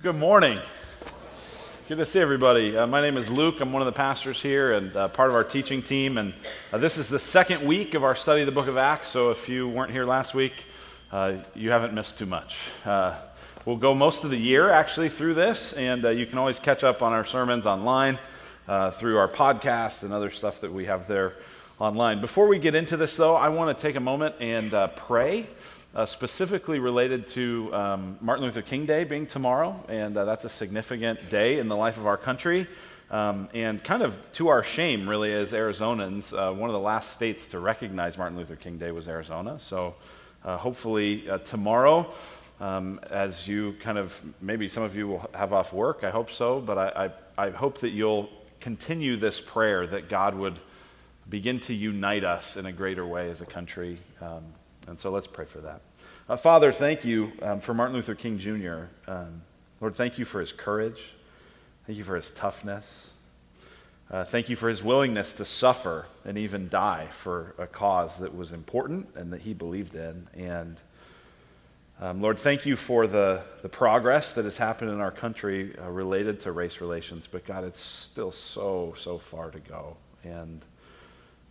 Good morning. Good to see everybody. Uh, my name is Luke. I'm one of the pastors here and uh, part of our teaching team. And uh, this is the second week of our study of the book of Acts. So if you weren't here last week, uh, you haven't missed too much. Uh, we'll go most of the year actually through this, and uh, you can always catch up on our sermons online through our podcast and other stuff that we have there online. Before we get into this, though, I want to take a moment and pray uh, specifically related to um, Martin Luther King Day being tomorrow, and uh, that's a significant day in the life of our country. Um, and kind of to our shame, really, as Arizonans, uh, one of the last states to recognize Martin Luther King Day was Arizona. So uh, hopefully uh, tomorrow, um, as you kind of, maybe some of you will have off work, I hope so, but I, I, I hope that you'll continue this prayer that God would begin to unite us in a greater way as a country. Um, and so let's pray for that. Uh, Father, thank you um, for Martin Luther King Jr. Um, Lord, thank you for his courage. Thank you for his toughness. Uh, thank you for his willingness to suffer and even die for a cause that was important and that he believed in. And um, Lord, thank you for the, the progress that has happened in our country uh, related to race relations. But God, it's still so, so far to go. And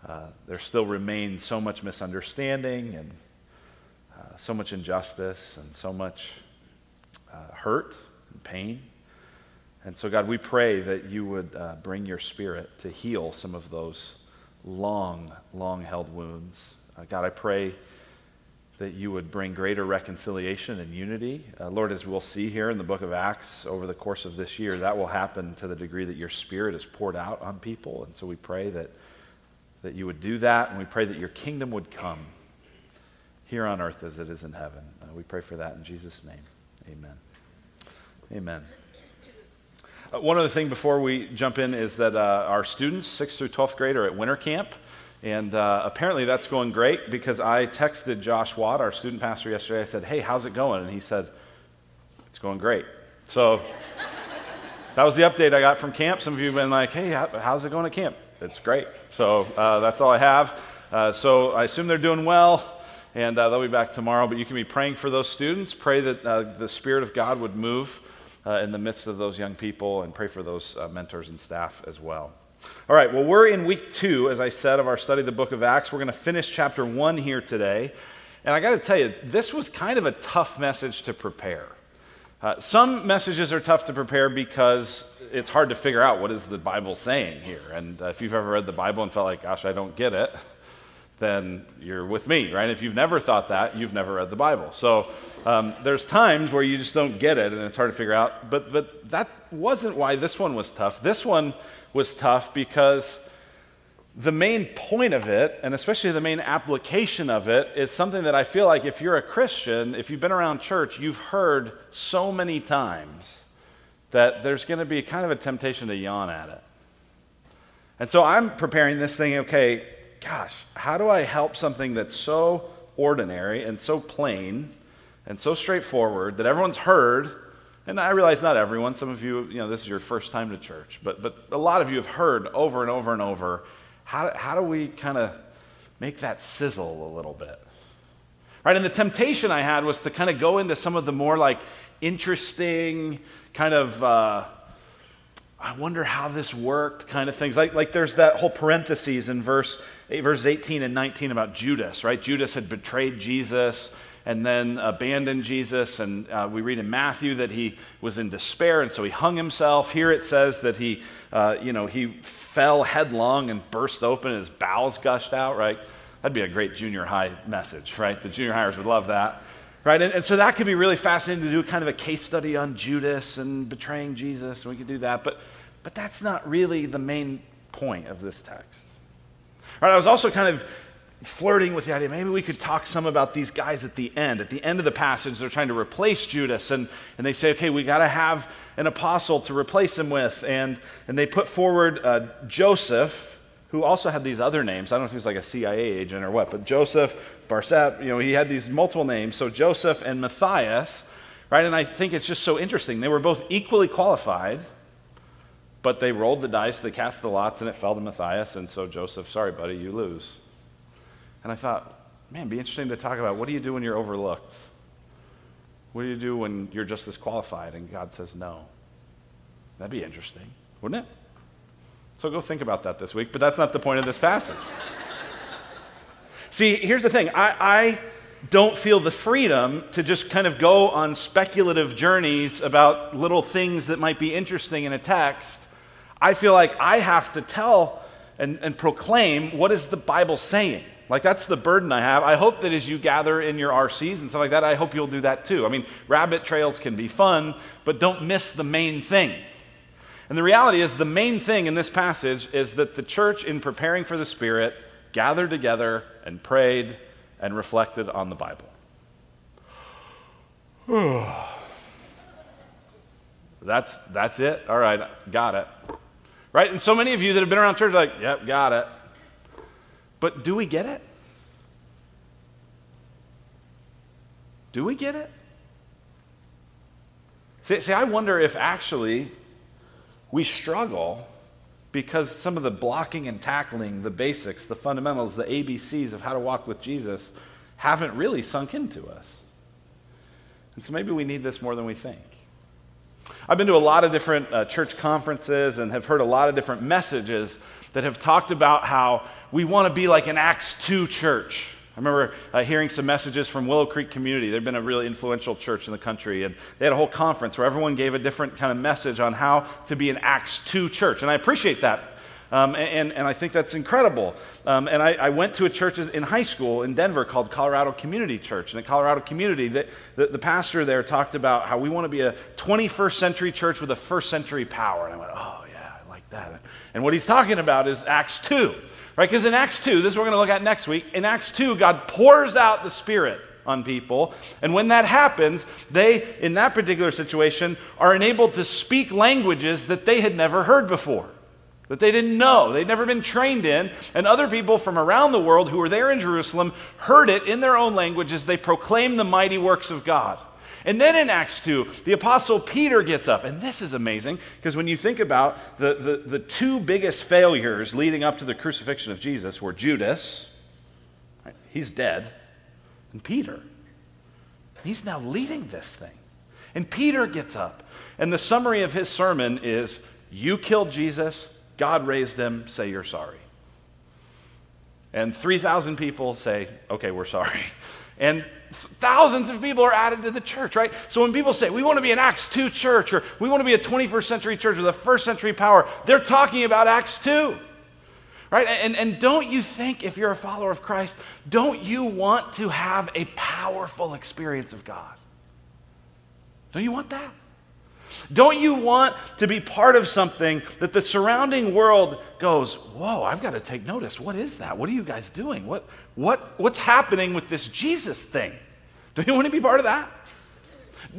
uh, there still remains so much misunderstanding and so much injustice and so much uh, hurt and pain. And so, God, we pray that you would uh, bring your spirit to heal some of those long, long held wounds. Uh, God, I pray that you would bring greater reconciliation and unity. Uh, Lord, as we'll see here in the book of Acts over the course of this year, that will happen to the degree that your spirit is poured out on people. And so we pray that, that you would do that, and we pray that your kingdom would come here on earth as it is in heaven. Uh, we pray for that in Jesus' name. Amen. Amen. Uh, one other thing before we jump in is that uh, our students, 6th through 12th grade, are at winter camp. And uh, apparently that's going great because I texted Josh Watt, our student pastor, yesterday. I said, Hey, how's it going? And he said, It's going great. So that was the update I got from camp. Some of you have been like, Hey, how's it going at camp? It's great. So uh, that's all I have. Uh, so I assume they're doing well and uh, they'll be back tomorrow. But you can be praying for those students. Pray that uh, the Spirit of God would move uh, in the midst of those young people, and pray for those uh, mentors and staff as well. All right, well, we're in week two, as I said, of our study of the book of Acts. We're going to finish chapter one here today. And I got to tell you, this was kind of a tough message to prepare. Uh, some messages are tough to prepare because it's hard to figure out what is the Bible saying here. And uh, if you've ever read the Bible and felt like, gosh, I don't get it, then you're with me, right? If you've never thought that, you've never read the Bible. So um, there's times where you just don't get it and it's hard to figure out. But, but that wasn't why this one was tough. This one was tough because the main point of it, and especially the main application of it, is something that I feel like if you're a Christian, if you've been around church, you've heard so many times that there's going to be kind of a temptation to yawn at it. And so I'm preparing this thing, okay, gosh, how do I help something that's so ordinary and so plain and so straightforward that everyone's heard? And I realize not everyone, some of you, you know, this is your first time to church, but, but a lot of you have heard over and over and over. How, how do we kind of make that sizzle a little bit? Right? And the temptation I had was to kind of go into some of the more like interesting, kind of uh, I wonder how this worked kind of things. Like, like there's that whole parentheses in verse, verse 18 and 19 about Judas, right? Judas had betrayed Jesus and then abandoned Jesus. And uh, we read in Matthew that he was in despair, and so he hung himself. Here it says that he, uh, you know, he fell headlong and burst open, his bowels gushed out, right? That'd be a great junior high message, right? The junior highers would love that. Right? And, and, so that could be really fascinating to do kind of a case study on Judas and betraying Jesus, and we could do that. But, but that's not really the main point of this text. Right? I was also kind of flirting with the idea maybe we could talk some about these guys at the end. At the end of the passage, they're trying to replace Judas, and, and they say, okay, we got to have an apostle to replace him with. And, and they put forward uh, Joseph who also had these other names. I don't know if he was like a CIA agent or what, but Joseph, Barsabbas, you know, he had these multiple names. So Joseph and Matthias, right? And I think it's just so interesting. They were both equally qualified, but they rolled the dice, they cast the lots, and it fell to Matthias. And so Joseph, sorry, buddy, you lose. And I thought, man, be interesting to talk about what do you do when you're overlooked? What do you do when you're just as qualified and God says no? That'd be interesting, wouldn't it? So go think about that this week, but that's not the point of this passage. See, here's the thing I, I don't feel the freedom to just kind of go on speculative journeys about little things that might be interesting in a text. I feel like I have to tell and, and proclaim what is the Bible saying. Like, that's the burden I have. I hope that as you gather in your RCs and stuff like that, I hope you'll do that too. I mean, rabbit trails can be fun, but don't miss the main thing. And the reality is, the main thing in this passage is that the church, in preparing for the Spirit, gathered together and prayed and reflected on the Bible. that's, that's it. All right, got it. Right? And so many of you that have been around church like, yep, got it. But do we get it? Do we get it? See, see, I wonder if actually we struggle because some of the blocking and tackling, the basics, the fundamentals, the ABCs of how to walk with Jesus haven't really sunk into us. And so maybe we need this more than we think. I've been to a lot of different uh, church conferences and have heard a lot of different messages that have talked about how we want to be like an Acts 2 church. I remember uh, hearing some messages from Willow Creek Community. They've been a really influential church in the country, and they had a whole conference where everyone gave a different kind of message on how to be an Acts 2 church. And I appreciate that. Um, and, and I think that's incredible. Um, and I, I, went to a church in high school in Denver called Colorado Community Church. And at Colorado Community, the, the, the pastor there talked about how we want to be a 21st century church with a first century power. And I went, oh, yeah, I like that. And what he's talking about is Acts 2 Right? Because in Acts 2, this is what we're going to look at next week. In Acts 2, God pours out the Spirit on people. And when that happens, they, in that particular situation, are enabled to speak languages that they had never heard before, that they didn't know, they'd never been trained in. And other people from around the world who were there in Jerusalem heard it in their own languages. They proclaimed the mighty works of God. And then in Acts 2, the Apostle Peter gets up. And this is amazing because when you think about the, the, the, two biggest failures leading up to the crucifixion of Jesus were Judas, right? he's dead, and Peter. He's now leading this thing. And Peter gets up. And the summary of his sermon is You killed Jesus, God raised him, say you're sorry. And 3,000 people say, Okay, we're sorry. And thousands of people are added to the church, right? So when people say, we want to be an Acts 2 church, or we want to be a 21st century church with a first century power, they're talking about Acts 2. Right? And, and don't you think, if you're a follower of Christ, don't you want to have a powerful experience of God? Don't you want that? Don't you want to be part of something that the surrounding world goes, Whoa, I've got to take notice. What is that? What are you guys doing? What, what, what's happening with this Jesus thing? Don't you want to be part of that?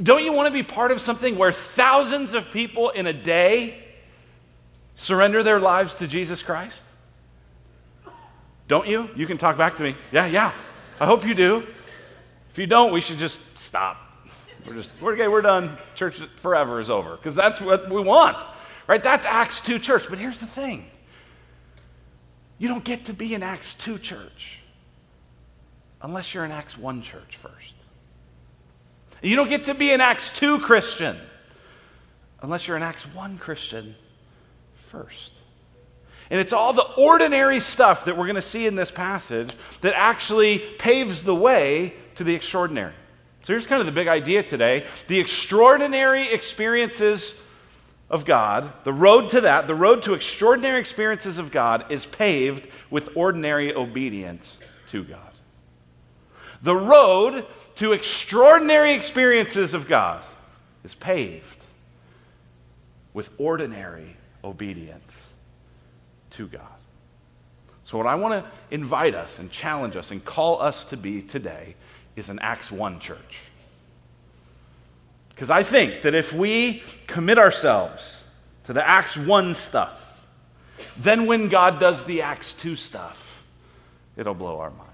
Don't you want to be part of something where thousands of people in a day surrender their lives to Jesus Christ? Don't you? You can talk back to me. Yeah, yeah. I hope you do. If you don't, we should just stop. We're just, we're, okay, we're done. Church forever is over. Because that's what we want. Right? That's Acts 2 church. But here's the thing you don't get to be an Acts 2 church unless you're an Acts 1 church first. You don't get to be an Acts 2 Christian unless you're an Acts 1 Christian first. And it's all the ordinary stuff that we're going to see in this passage that actually paves the way to the extraordinary. So here's kind of the big idea today the extraordinary experiences of God, the road to that, the road to extraordinary experiences of God is paved with ordinary obedience to God. The road to extraordinary experiences of God is paved with ordinary obedience to God. So, what I want to invite us and challenge us and call us to be today is an Acts 1 church. Because I think that if we commit ourselves to the Acts 1 stuff, then when God does the Acts 2 stuff, it'll blow our minds.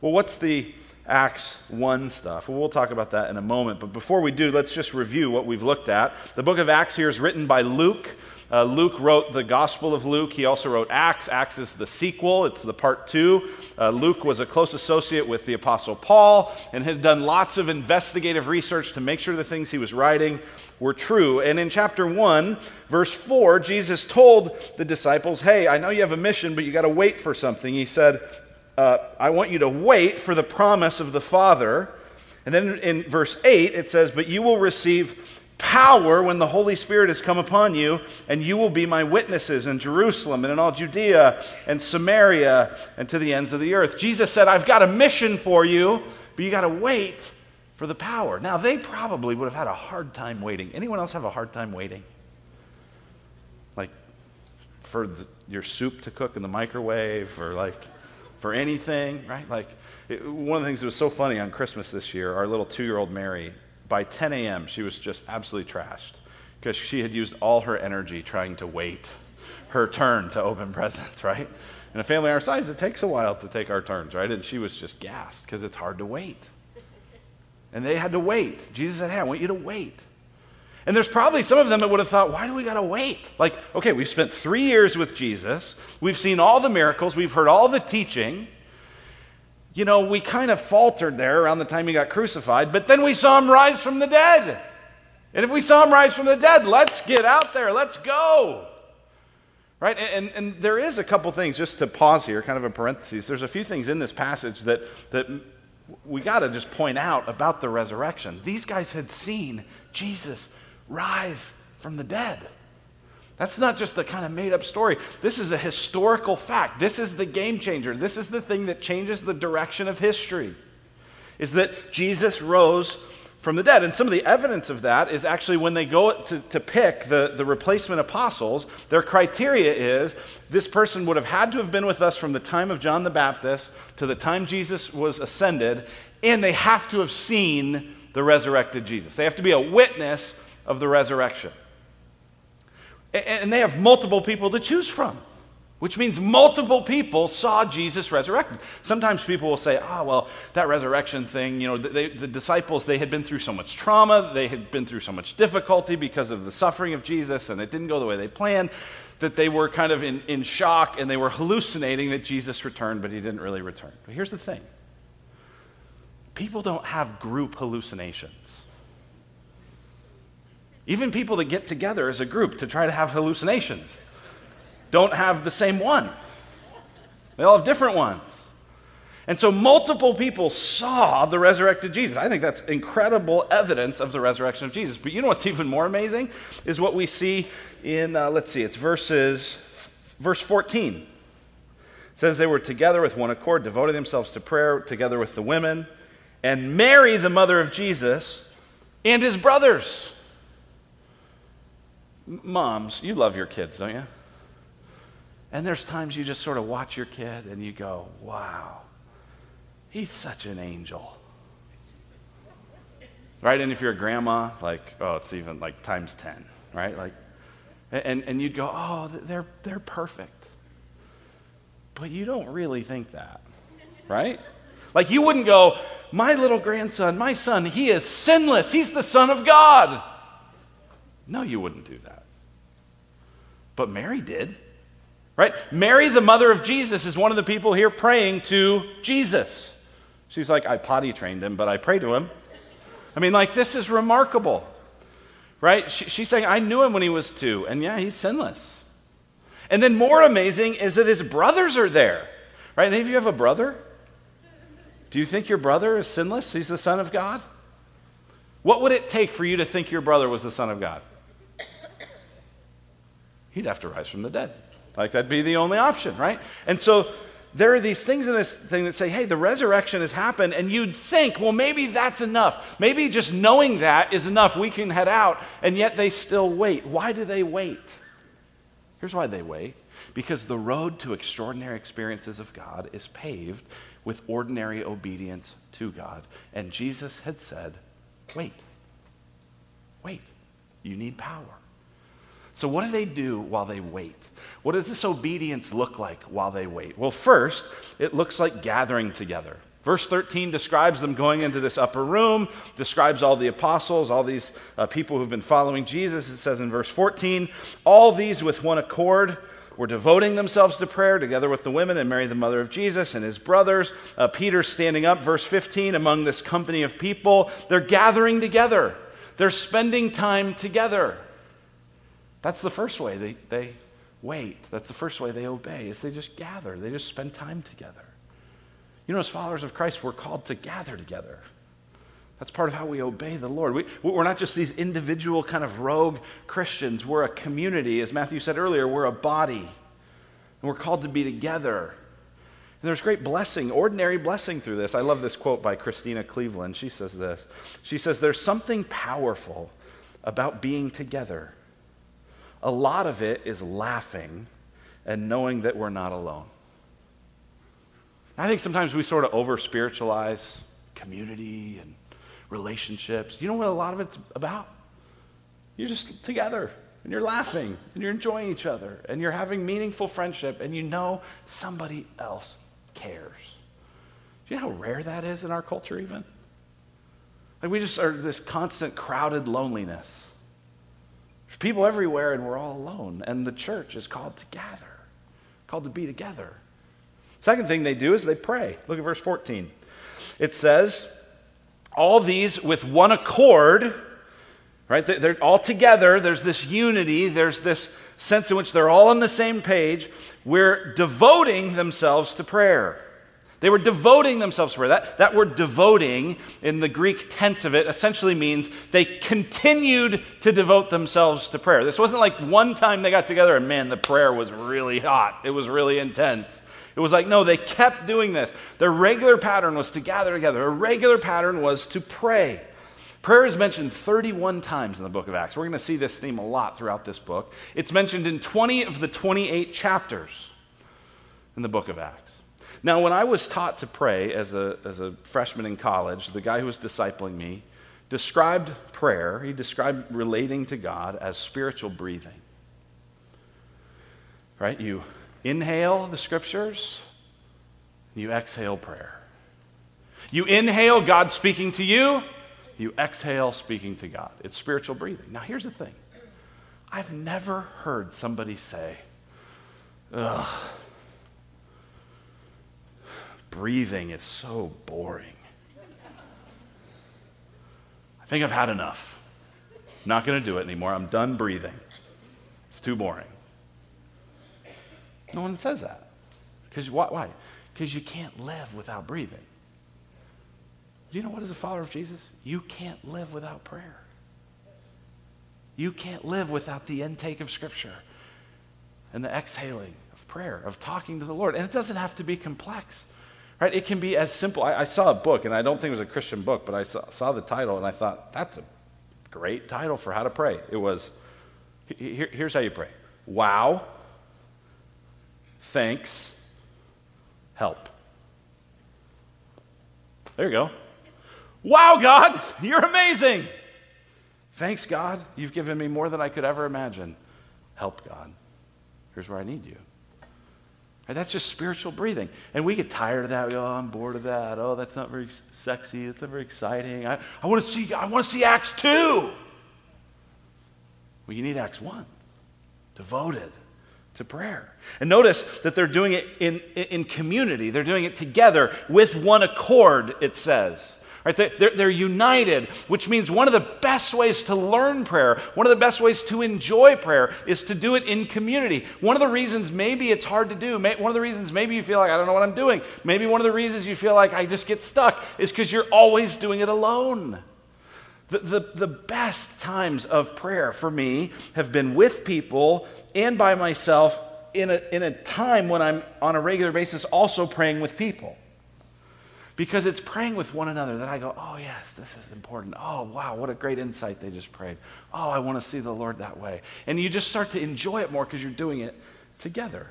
Well, what's the Acts 1 stuff. Well, we'll talk about that in a moment. But before we do, let's just review what we've looked at. The book of Acts here is written by Luke. Uh, Luke wrote the Gospel of Luke. He also wrote Acts. Acts is the sequel, it's the part two. Uh, Luke was a close associate with the Apostle Paul and had done lots of investigative research to make sure the things he was writing were true. And in chapter 1, verse 4, Jesus told the disciples, Hey, I know you have a mission, but you got to wait for something. He said, uh, I want you to wait for the promise of the Father. And then in verse 8, it says, But you will receive power when the Holy Spirit has come upon you, and you will be my witnesses in Jerusalem and in all Judea and Samaria and to the ends of the earth. Jesus said, I've got a mission for you, but you got to wait for the power. Now, they probably would have had a hard time waiting. Anyone else have a hard time waiting? Like for the, your soup to cook in the microwave or like for anything, right? Like one of the things that was so funny on Christmas this year, our little two year old Mary by 10 a.m., she was just absolutely trashed because she had used all her energy trying to wait her turn to open presents, right? In a family our size, it takes a while to take our turns, right? And she was just gassed because it's hard to wait. And they had to wait. Jesus said, Hey, I want you to wait. And there's probably some of them that would have thought, why do we got to wait? Like, okay, we've spent three years with Jesus. We've seen all the miracles. We've heard all the teaching you know, we kind of faltered there around the time he got crucified, but then we saw him rise from the dead. And if we saw him rise from the dead, let's get out there, let's go. Right? And, and there is a couple things, just to pause here, kind of a parenthesis. There's a few things in this passage that, that we got to just point out about the resurrection. These guys had seen Jesus rise from the dead. That's not just a kind of made up story. This is a historical fact. This is the game changer. This is the thing that changes the direction of history. Is that Jesus rose from the dead. And some of the evidence of that is actually when they go to, to pick the, the replacement apostles, their criteria is this person would have had to have been with us from the time of John the Baptist to the time Jesus was ascended, and they have to have seen the resurrected Jesus. They have to be a witness of the resurrection. And they have multiple people to choose from, which means multiple people saw Jesus resurrected. Sometimes people will say, ah, oh, well, that resurrection thing, you know, they, the disciples, they had been through so much trauma, they had been through so much difficulty because of the suffering of Jesus, and it didn't go the way they planned, that they were kind of in, in shock and they were hallucinating that Jesus returned, but he didn't really return. But here's the thing people don't have group hallucinations. Even people that get together as a group to try to have hallucinations don't have the same one. They all have different ones. And so multiple people saw the resurrected Jesus. I think that's incredible evidence of the resurrection of Jesus. But you know what's even more amazing is what we see in uh, let's see, it's verses verse 14. It says they were together with one accord, devoting themselves to prayer together with the women, and Mary, the mother of Jesus, and his brothers. Moms, you love your kids, don't you? And there's times you just sort of watch your kid and you go, wow, he's such an angel. Right? And if you're a grandma, like, oh, it's even like times 10, right? Like, and, and you'd go, oh, they're, they're perfect. But you don't really think that, right? Like, you wouldn't go, my little grandson, my son, he is sinless. He's the Son of God. No, you wouldn't do that. But Mary did. Right? Mary, the mother of Jesus, is one of the people here praying to Jesus. She's like, I potty trained him, but I pray to him. I mean, like, this is remarkable. Right? She, she's saying, I knew him when he was two, and yeah, he's sinless. And then more amazing is that his brothers are there. Right? Any of you have a brother? Do you think your brother is sinless? He's the Son of God? What would it take for you to think your brother was the Son of God? He'd have to rise from the dead. Like that'd be the only option, right? And so there are these things in this thing that say, hey, the resurrection has happened, and you'd think, well, maybe that's enough. Maybe just knowing that is enough. We can head out, and yet they still wait. Why do they wait? Here's why they wait because the road to extraordinary experiences of God is paved with ordinary obedience to God. And Jesus had said, wait, wait, you need power. So, what do they do while they wait? What does this obedience look like while they wait? Well, first, it looks like gathering together. Verse 13 describes them going into this upper room, describes all the apostles, all these uh, people who've been following Jesus. It says in verse 14, all these with one accord were devoting themselves to prayer together with the women and Mary, the mother of Jesus, and his brothers. Uh, Peter standing up, verse 15, among this company of people. They're gathering together, they're spending time together. That's the first way they, they wait. That's the first way they obey, is they just gather, they just spend time together. You know, as followers of Christ, we're called to gather together. That's part of how we obey the Lord. We, we're not just these individual kind of rogue Christians. We're a community. As Matthew said earlier, we're a body. And we're called to be together. And there's great blessing, ordinary blessing through this. I love this quote by Christena Cleveland. She says this She says, There's something powerful about being together. A lot of it is laughing and knowing that we're not alone. I think sometimes we sort of over spiritualize community and relationships. You know what a lot of it's about? You're just together and you're laughing and you're enjoying each other and you're having meaningful friendship and you know somebody else cares. Do you know how rare that is in our culture, even? Like we just are this constant crowded loneliness. There's people everywhere and we're all alone. And the church is called to gather, called to be together. Second thing they do is they pray. Look at verse 14. It says, all these with one accord, right? They're all together. There's this unity. There's this sense in which they're all on the same page. We're devoting themselves to prayer. They were devoting themselves to prayer. That, that word devoting in the Greek tense of it essentially means they continued to devote themselves to prayer. This wasn't like one time they got together and man, the prayer was really hot, it was really intense. It was like, no, they kept doing this. Their regular pattern was to gather together, a regular pattern was to pray. Prayer is mentioned 31 times in the book of Acts. We're going to see this theme a lot throughout this book. It's mentioned in 20 of the 28 chapters in the book of Acts. Now, when I was taught to pray as a, as a freshman in college, the guy who was discipling me described prayer, he described relating to God as spiritual breathing. Right? You inhale the scriptures, you exhale prayer. You inhale God speaking to you, you exhale speaking to God. It's spiritual breathing. Now, here's the thing I've never heard somebody say, ugh, breathing is so boring. I think I've had enough. I'm not going to do it anymore. I'm done breathing. It's too boring. No one says that. Because why? Because you can't live without breathing. Do you know what is a follower of Jesus? You can't live without prayer. You can't live without the intake of Scripture and the exhaling of prayer, of talking to the Lord. And it doesn't have to be complex, right? It can be as simple. I, I saw a book, and I don't think it was a Christian book, but I saw, saw, the title, and I thought, that's a great title for how to pray. It was, here, here's how you pray Wow thanks, help. There you go. Wow, God, you're amazing. Thanks, God, you've given me more than I could ever imagine. Help, God. Here's where I need you. Right, that's just spiritual breathing. And we get tired of that. We go, oh, I'm bored of that. Oh, that's not very sexy. That's not very exciting. I, I want to see I want to see Acts 2. Well, you need Acts 1. Devoted to prayer. And notice that they're doing it in, in community, they're doing it together with one accord, it says. Right? They're, they're united, which means one of the best ways to learn prayer, one of the best ways to enjoy prayer is to do it in community. One of the reasons maybe it's hard to do, one of the reasons maybe you feel like I don't know what I'm doing, maybe one of the reasons you feel like I just get stuck is because you're always doing it alone. The, the, the best times of prayer for me have been with people and by myself in a, in a time when I'm on a regular basis also praying with people. Because it's praying with one another that I go, oh, yes, this is important. Oh, wow, what a great insight they just prayed. Oh, I want to see the Lord that way. And you just start to enjoy it more because you're doing it together.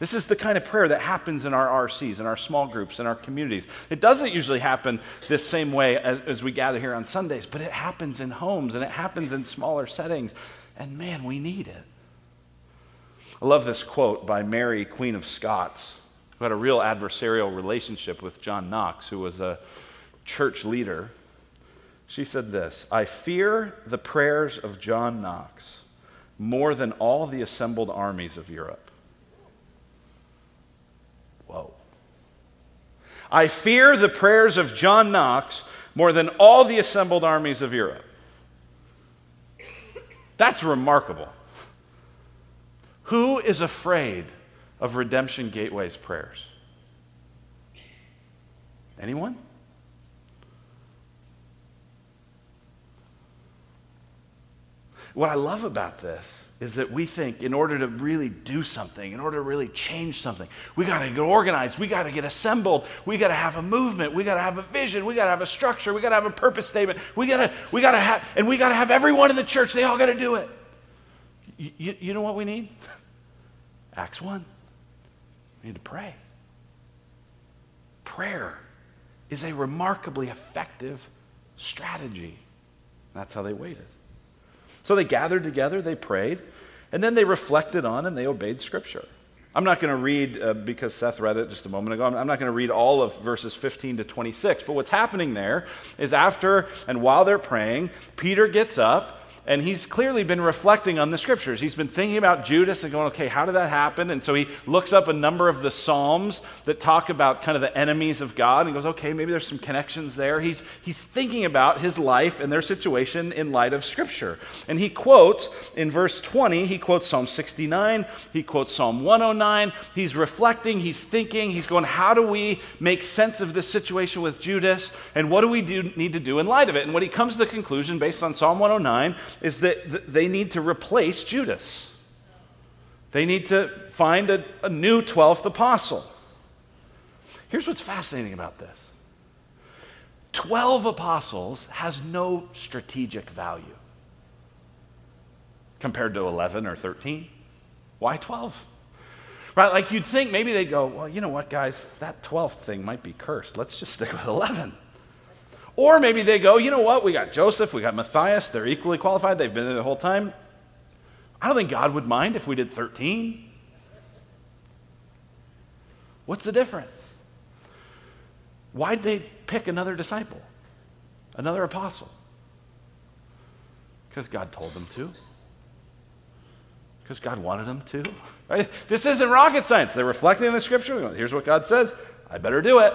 This is the kind of prayer that happens in our RCs, in our small groups, in our communities. It doesn't usually happen this same way as, as, we gather here on Sundays, but it happens in homes and it happens in smaller settings. And man, we need it. I love this quote by Mary, Queen of Scots. Had a real adversarial relationship with John Knox, who was a church leader. She said this I fear the prayers of John Knox more than all the assembled armies of Europe. Whoa. I fear the prayers of John Knox more than all the assembled armies of Europe. That's remarkable. Who is afraid of Redemption Gateway's prayers? Anyone? What I love about this is that we think in order to really do something, in order to really change something, we got to get organized, we got to get assembled, we got to have a movement, we got to have a vision, we got to have a structure, we got to have a purpose statement, we got to we got to have and we got to have everyone in the church, they all got to do it. You, you know what we need? Acts 1. We need to pray. Prayer is a remarkably effective strategy. That's how they waited. So they gathered together, they prayed, and then they reflected on and they obeyed Scripture. I'm not going to read, uh, because Seth read it just a moment ago, I'm not going to read all of verses 15 to 26. But what's happening there is after and while they're praying, Peter gets up and he's clearly been reflecting on the scriptures. He's been thinking about Judas and going, okay, how did that happen? And so he looks up a number of the Psalms that talk about kind of the enemies of God and goes, okay, maybe there's some connections there. He's, he's thinking about his life and their situation in light of scripture. And he quotes in verse 20, he quotes Psalm 69, he quotes Psalm 109. He's reflecting, he's thinking, he's going, how do we make sense of this situation with Judas? And what do we do, need to do in light of it? And what he comes to the conclusion based on Psalm 109 is that they need to replace Judas. They need to find a, a new 12th apostle. Here's what's fascinating about this 12 apostles has no strategic value compared to 11 or 13. Why 12? Right? Like you'd think maybe they'd go, well, you know what, guys, that 12th thing might be cursed. Let's just stick with 11. Or maybe they go, you know what? We got Joseph, we got Matthias. They're equally qualified. They've been there the whole time. I don't think God would mind if we did 13. What's the difference? Why'd they pick another disciple, another apostle? Because God told them to. Because God wanted them to. Right? This isn't rocket science. They're reflecting the scripture. Here's what God says. I better do it.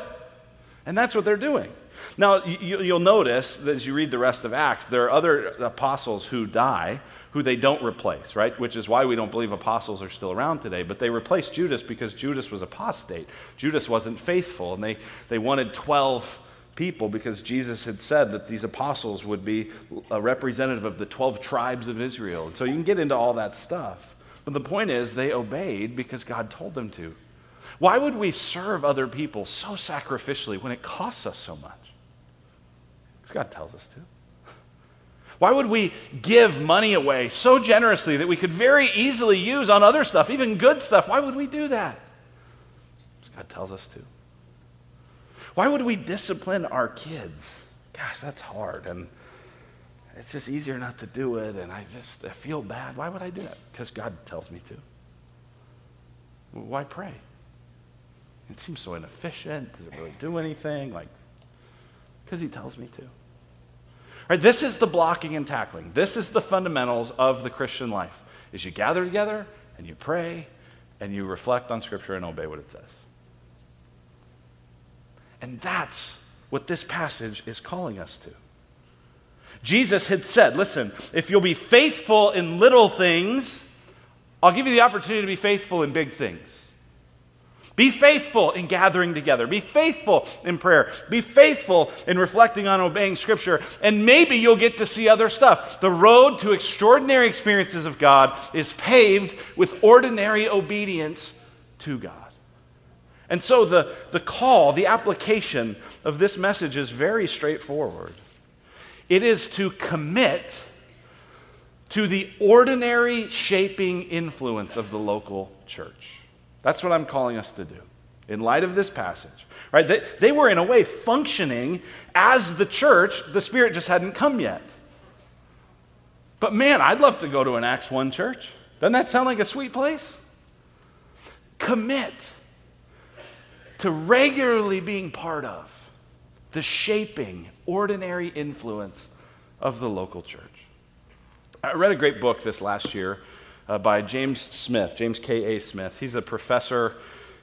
And that's what they're doing. Now, you, will notice that as you read the rest of Acts, there are other apostles who die who they don't replace, right? Which is why we don't believe apostles are still around today. But they replaced Judas because Judas was apostate. Judas wasn't faithful, and they, they wanted 12 people because Jesus had said that these apostles would be a representative of the 12 tribes of Israel. And so you can get into all that stuff. But the point is, they obeyed because God told them to. Why would we serve other people so sacrificially when it costs us so much? Because God tells us to. Why would we give money away so generously that we could very easily use on other stuff, even good stuff? Why would we do that? Because God tells us to. Why would we discipline our kids? Gosh, that's hard. And it's just easier not to do it. And I just I feel bad. Why would I do it? Because God tells me to. Why pray? It seems so inefficient. Does it really do anything? Like, because he tells me to. All right, this is the blocking and tackling. This is the fundamentals of the Christian life. Is you gather together and you pray and you reflect on Scripture and obey what it says. And that's what this passage is calling us to. Jesus had said, listen, if you'll be faithful in little things, I'll give you the opportunity to be faithful in big things. Be faithful in gathering together. Be faithful in prayer. Be faithful in reflecting on obeying Scripture. And maybe you'll get to see other stuff. The road to extraordinary experiences of God is paved with ordinary obedience to God. And so the, the call, the application of this message is very straightforward. It is to commit to the ordinary shaping influence of the local church. That's what I'm calling us to do in light of this passage. Right? They, they were, in a way, functioning as the church. The Spirit just hadn't come yet. But man, I'd love to go to an Acts 1 church. Doesn't that sound like a sweet place? Commit to regularly being part of the shaping, ordinary influence of the local church. I read a great book this last year uh, by James Smith, James K.A. Smith. He's a professor,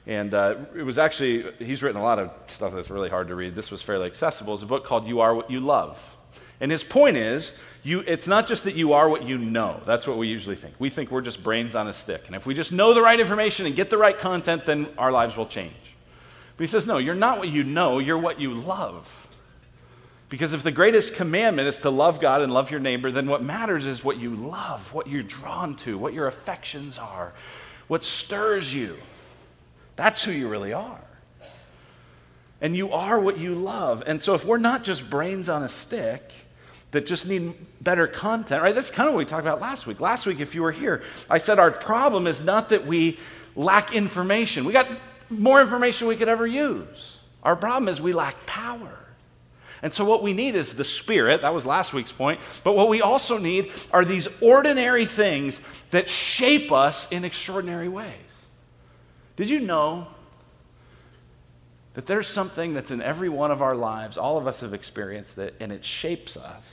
and uh, it was actually, he's written a lot of stuff that's really hard to read. This was fairly accessible. It's a book called You Are What You Love. And his point is, you, it's not just that you are what you know. That's what we usually think. We think we're just brains on a stick. And if we just know the right information and get the right content, then our lives will change. But he says, no, you're not what you know, you're what you love. Because if the greatest commandment is to love God and love your neighbor, then what matters is what you love, what you're drawn to, what your affections are, what stirs you. That's who you really are. And you are what you love. And so if we're not just brains on a stick, that just need better content, right? That's kind of what we talked about last week. Last week, if you were here, I said our problem is not that we lack information. We got more information we could ever use. Our problem is we lack power. And so, what we need is the Spirit. That was last week's point. But what we also need are these ordinary things that shape us in extraordinary ways. Did you know that there's something that's in every one of our lives? All of us have experienced it, and it shapes us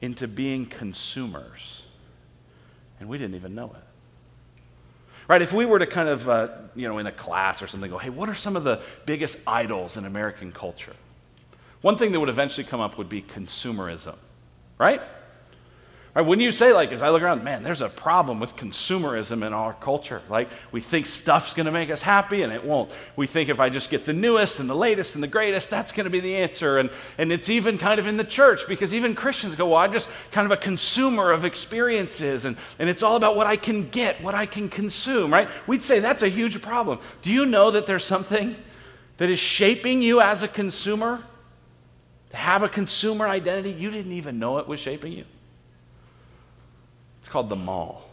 into being consumers. And we didn't even know it. Right? If we were to kind of, uh, you know, in a class or something, go, hey, what are some of the biggest idols in American culture? One thing that would eventually come up would be consumerism, right? Right, when you say, like, as I look around, man, there's a problem with consumerism in our culture. Like, we think stuff's going to make us happy, and it won't. We think if I just get the newest and the latest and the greatest, that's going to be the answer. And, and it's even kind of in the church because even Christians go, well, I'm just kind of a consumer of experiences, and, and it's all about what I can get, what I can consume, right? We'd say that's a huge problem. Do you know that there's something that is shaping you as a consumer? To have a consumer identity, you didn't even know it was shaping you. It's called the mall.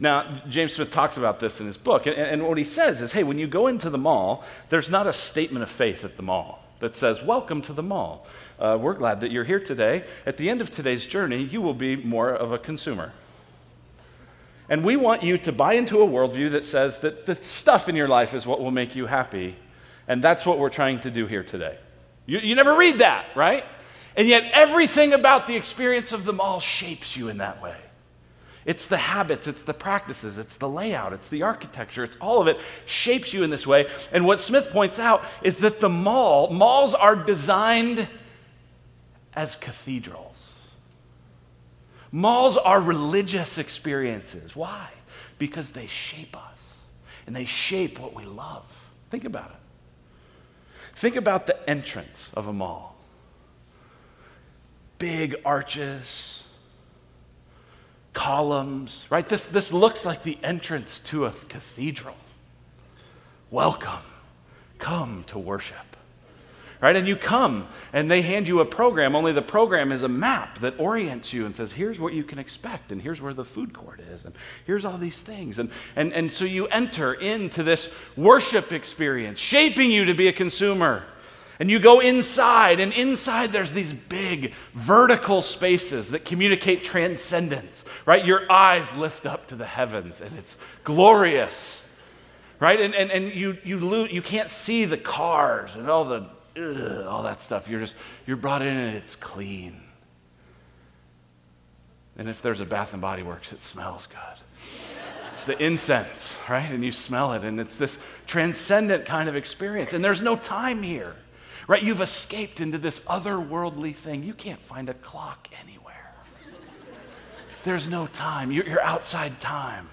Now, James Smith talks about this in his book, and, and, what he says is hey, when you go into the mall, there's not a statement of faith at the mall that says, Welcome to the mall. Uh, we're glad that you're here today. At the end of today's journey, you will be more of a consumer. And we want you to buy into a worldview that says that the stuff in your life is what will make you happy. And that's what we're trying to do here today. You, you never read that, right? And yet, everything about the experience of the mall shapes you in that way. It's the habits, it's the practices, it's the layout, it's the architecture, it's all of it shapes you in this way. And what Smith points out is that the mall, malls are designed as cathedrals. Malls are religious experiences. Why? Because they shape us and they shape what we love. Think about it. Think about the entrance of a mall big arches, columns, right? This, this looks like the entrance to a cathedral. Welcome. Come to worship. Right? And you come and they hand you a program, only the program is a map that orients you and says, here's what you can expect, and here's where the food court is, and here's all these things. And, and, and so you enter into this worship experience, shaping you to be a consumer. And you go inside, and inside there's these big vertical spaces that communicate transcendence, right? Your eyes lift up to the heavens, and it's glorious, right? And, and, and you, you, you can't see the cars and all the ugh, all that stuff. You're just you're brought in, and it's clean. And if there's a Bath and Body Works, it smells good. It's the incense, right? And you smell it, and it's this transcendent kind of experience. And there's no time here. Right? You've escaped into this otherworldly thing. You can't find a clock anywhere. There's no time. You're, you're outside time.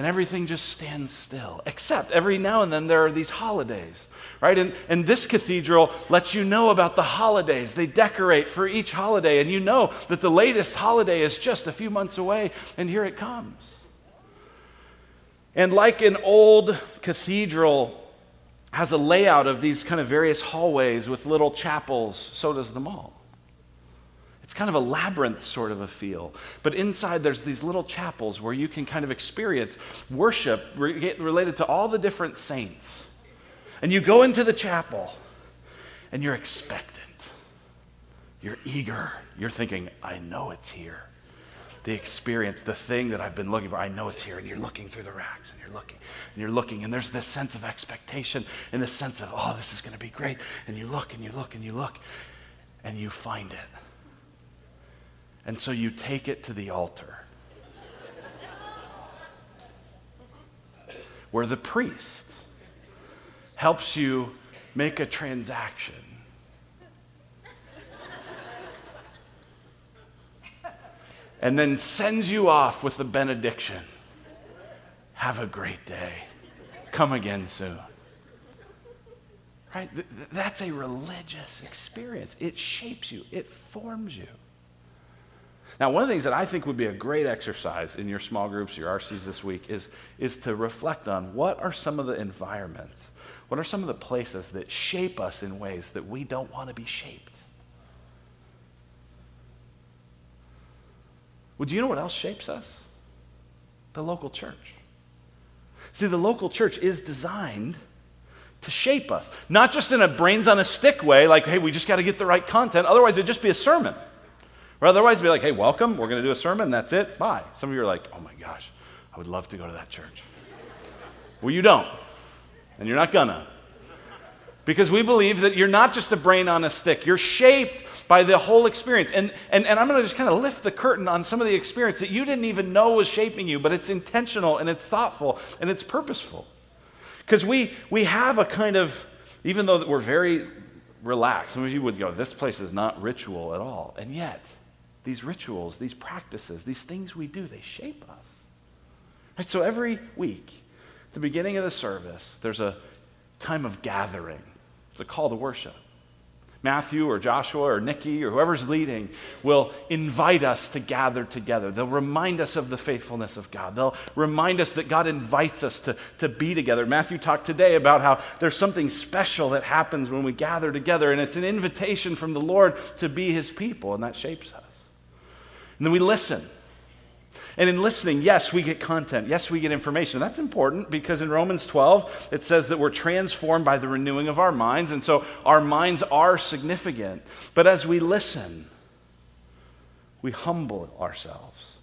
And everything just stands still. Except every now and then there are these holidays, right? And, and this cathedral lets you know about the holidays. They decorate for each holiday, and you know that the latest holiday is just a few months away, and here it comes. And like an old cathedral has a layout of these kind of various hallways with little chapels. So does the mall. It's kind of a labyrinth sort of a feel. But inside, there's these little chapels where you can kind of experience worship related to all the different saints. And you go into the chapel and you're expectant. You're eager. You're thinking, I know it's here. the experience, the thing that I've been looking for. I know it's here, and you're looking through the racks, and you're looking, and you're looking, and there's this sense of expectation and this sense of, oh, this is going to be great. And you look, and you look, and you look, and you find it. And so you take it to the altar. where the priest helps you make a transaction and then sends you off with the benediction. Have a great day. Come again soon. Right? That's a religious experience. It shapes you, it forms you. Now, one of the things that I think would be a great exercise in your small groups, your RCs this week, is, is to reflect on what are some of the environments, what are some of the places that shape us in ways that we don't want to be shaped. Well, do you know what else shapes us? The local church. See, the local church is designed to shape us, not just in a brains on a stick way, like, hey, we just got to get the right content. Otherwise, it'd just be a sermon. Or otherwise, be like, hey, welcome, we're going to do a sermon, that's it, bye. Some of you are like, oh my gosh, I would love to go to that church. well, you don't, and you're not gonna. Because we believe that you're not just a brain on a stick, you're shaped by the whole experience. And, and, and I'm going to just kind of lift the curtain on some of the experience that you didn't even know was shaping you, but it's intentional and it's thoughtful and it's purposeful. Because we, we have a kind of, even though we're very relaxed, some of you would go, this place is not ritual at all. And yet, these rituals, these practices, these things we do, they shape us. Right, so every week, the beginning of the service, there's a time of gathering. It's a call to worship. Matthew or Joshua or Nikki or whoever's leading will invite us to gather together. They'll remind us of the faithfulness of God. They'll remind us that God invites us to, to be together. Matthew talked today about how there's something special that happens when we gather together, and it's an invitation from the Lord to be his people, and that shapes us. And then we listen. And in listening, yes, we get content. Yes, we get information. That's important because in Romans 12, it says that we're transformed by the renewing of our minds. And so our minds are significant. But as we listen, we humble ourselves.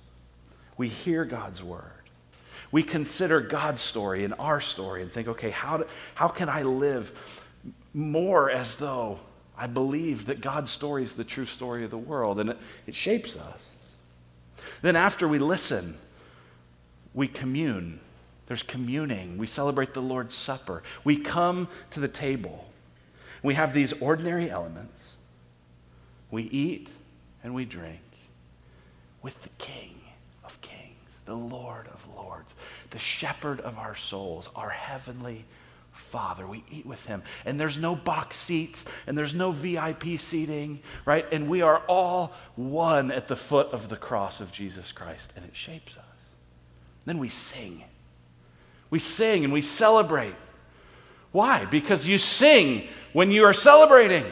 We hear God's word. We consider God's story and our story and think, okay, how, do, how can I live more as though I believe that God's story is the true story of the world? And it, it shapes us. Then, after we listen, we commune. There's communing. We celebrate the Lord's Supper. We come to the table. We have these ordinary elements. We eat and we drink with the King of Kings, the Lord of Lords, the shepherd of our souls, our heavenly Father. We eat with him. And there's no box seats and there's no VIP seating, right? And we are all one at the foot of the cross of Jesus Christ, and it shapes us. Then we sing. We sing and we celebrate. Why? Because you sing when you are celebrating.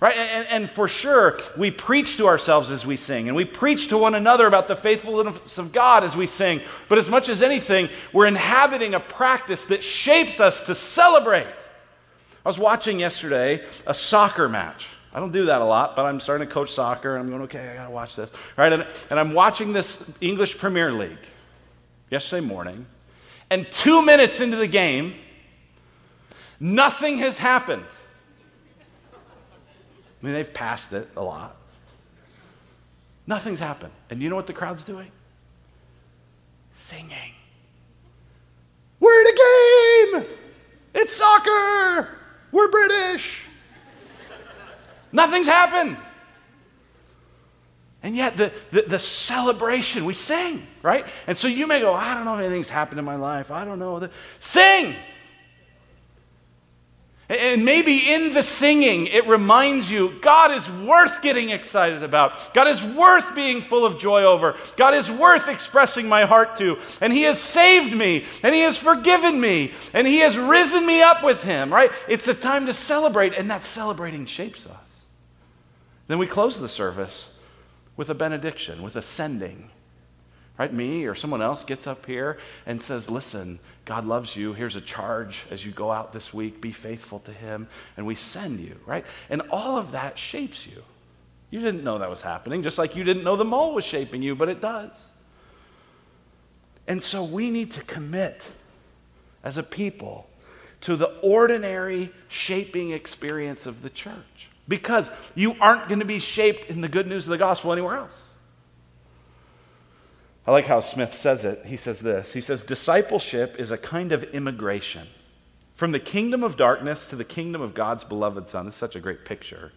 Right? And, and, for sure, we preach to ourselves as we sing, and we preach to one another about the faithfulness of God as we sing. But as much as anything, we're inhabiting a practice that shapes us to celebrate. I was watching yesterday a soccer match. I don't do that a lot, but I'm starting to coach soccer, and I'm going, okay, I got to watch this. Right? And, and I'm watching this English Premier League yesterday morning, and two minutes into the game, nothing has happened. I mean, they've passed it a lot. Nothing's happened. And you know what the crowd's doing? Singing. We're in a game! It's soccer! We're British! Nothing's happened. And yet, the, the, the, celebration, we sing, right? And so you may go, I don't know if anything's happened in my life. I don't know. Sing! And maybe in the singing, it reminds you God is worth getting excited about. God is worth being full of joy over. God is worth expressing my heart to. And He has saved me, and He has forgiven me, and He has risen me up with Him, right? It's a time to celebrate, and that celebrating shapes us. Then we close the service with a benediction, with a sending. Right? Me or someone else gets up here and says, Listen, God loves you. Here's a charge as you go out this week. Be faithful to Him. And we send you, right? And all of that shapes you. You didn't know that was happening, just like you didn't know the mall was shaping you, but it does. And so we need to commit as a people to the ordinary shaping experience of the church because you aren't going to be shaped in the good news of the gospel anywhere else. I like how Smith says it. He says this He says, Discipleship is a kind of immigration from the kingdom of darkness to the kingdom of God's beloved Son. This is such a great picture.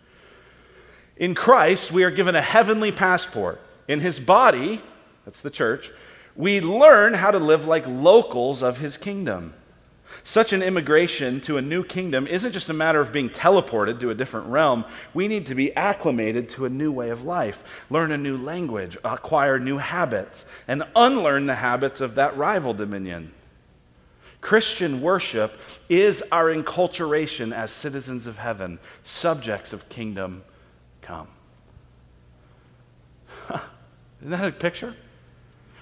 In Christ, we are given a heavenly passport. In his body, that's the church, we learn how to live like locals of his kingdom. Such an immigration to a new kingdom isn't just a matter of being teleported to a different realm. We need to be acclimated to a new way of life, learn a new language, acquire new habits, and unlearn the habits of that rival dominion. Christian worship is our enculturation as citizens of heaven, subjects of kingdom come. Isn't that a picture?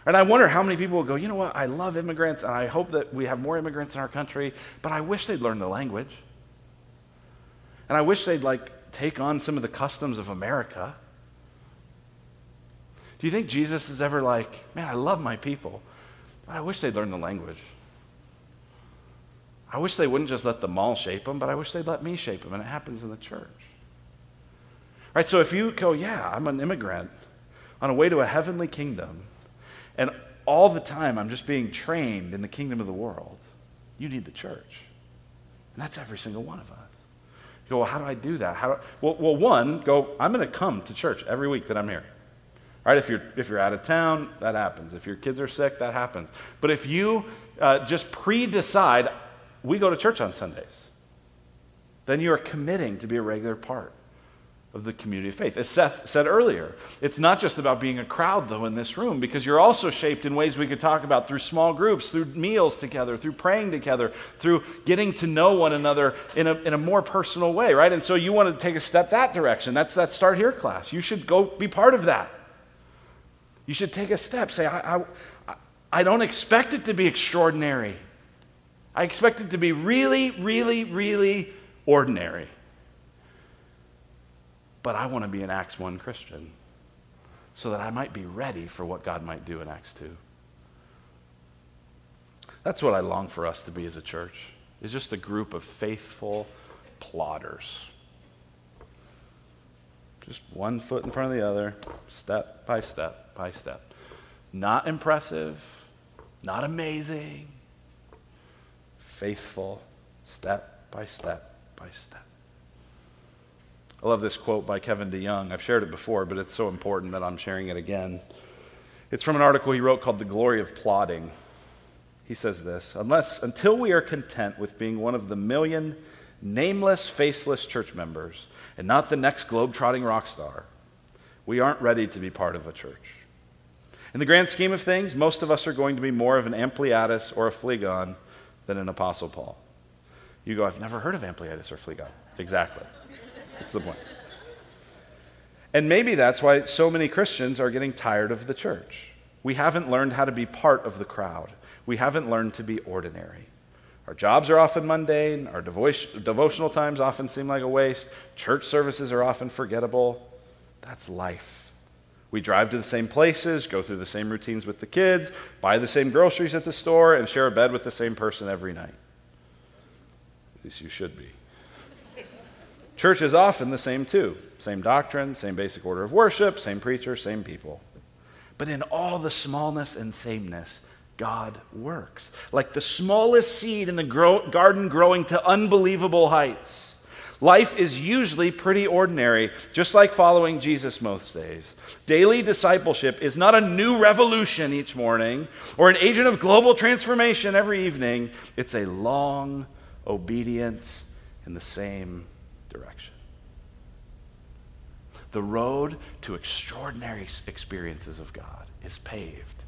And I wonder how many people will go, you know what, I love immigrants, and I hope that we have more immigrants in our country, but I wish they'd learn the language. And I wish they'd like take on some of the customs of America. Do you think Jesus is ever like, man, I love my people, but I wish they'd learn the language? I wish they wouldn't just let the mall shape them, but I wish they'd let me shape them, and it happens in the church. Right? So if you go, yeah, I'm an immigrant on a way to a heavenly kingdom, and all the time I'm just being trained in the kingdom of the world, you need the church. And that's every single one of us. You go, well, how do I do that? How do well, well, one, go, I'm going to come to church every week that I'm here. Right? If you're, if you're out of town, that happens. If your kids are sick, that happens. But if you uh, just pre decide, we go to church on Sundays, then you are committing to be a regular part of the community of faith. As Seth said earlier, it's not just about being a crowd, though, in this room, because you're also shaped in ways we could talk about through small groups, through meals together, through praying together, through getting to know one another in a, in a more personal way, right? And so you want to take a step that direction. That's that Start Here class. You should go be part of that. You should take a step. Say, I, I, I don't expect it to be extraordinary. I expect it to be really, really, really ordinary but I want to be an Acts 1 Christian so that I might be ready for what God might do in Acts 2. That's what I long for us to be as a church, is just a group of faithful plodders. Just one foot in front of the other, step by step by step. Not impressive, not amazing, faithful, step by step by step. I love this quote by Kevin DeYoung. I've shared it before, but it's so important that I'm sharing it again. It's from an article he wrote called The Glory of Plodding. He says this Unless, until we are content with being one of the million nameless, faceless church members and not the next globe-trotting rock star, we aren't ready to be part of a church. In the grand scheme of things, most of us are going to be more of an Ampliatus or a Phlegon than an Apostle Paul. You go, I've never heard of Ampliatus or Phlegon. Exactly. That's the point. And maybe that's why so many Christians are getting tired of the church. We haven't learned how to be part of the crowd, we haven't learned to be ordinary. Our jobs are often mundane, our devo- devotional times often seem like a waste, church services are often forgettable. That's life. We drive to the same places, go through the same routines with the kids, buy the same groceries at the store, and share a bed with the same person every night. At least you should be. Church is often the same too. Same doctrine, same basic order of worship, same preacher, same people. But in all the smallness and sameness, God works. Like the smallest seed in the grow- garden growing to unbelievable heights. Life is usually pretty ordinary, just like following Jesus most days. Daily discipleship is not a new revolution each morning or an agent of global transformation every evening. It's a long obedience in the same. The road to extraordinary experiences of God is paved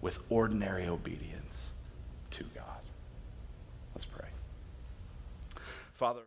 with ordinary obedience to God. Let's pray. Father,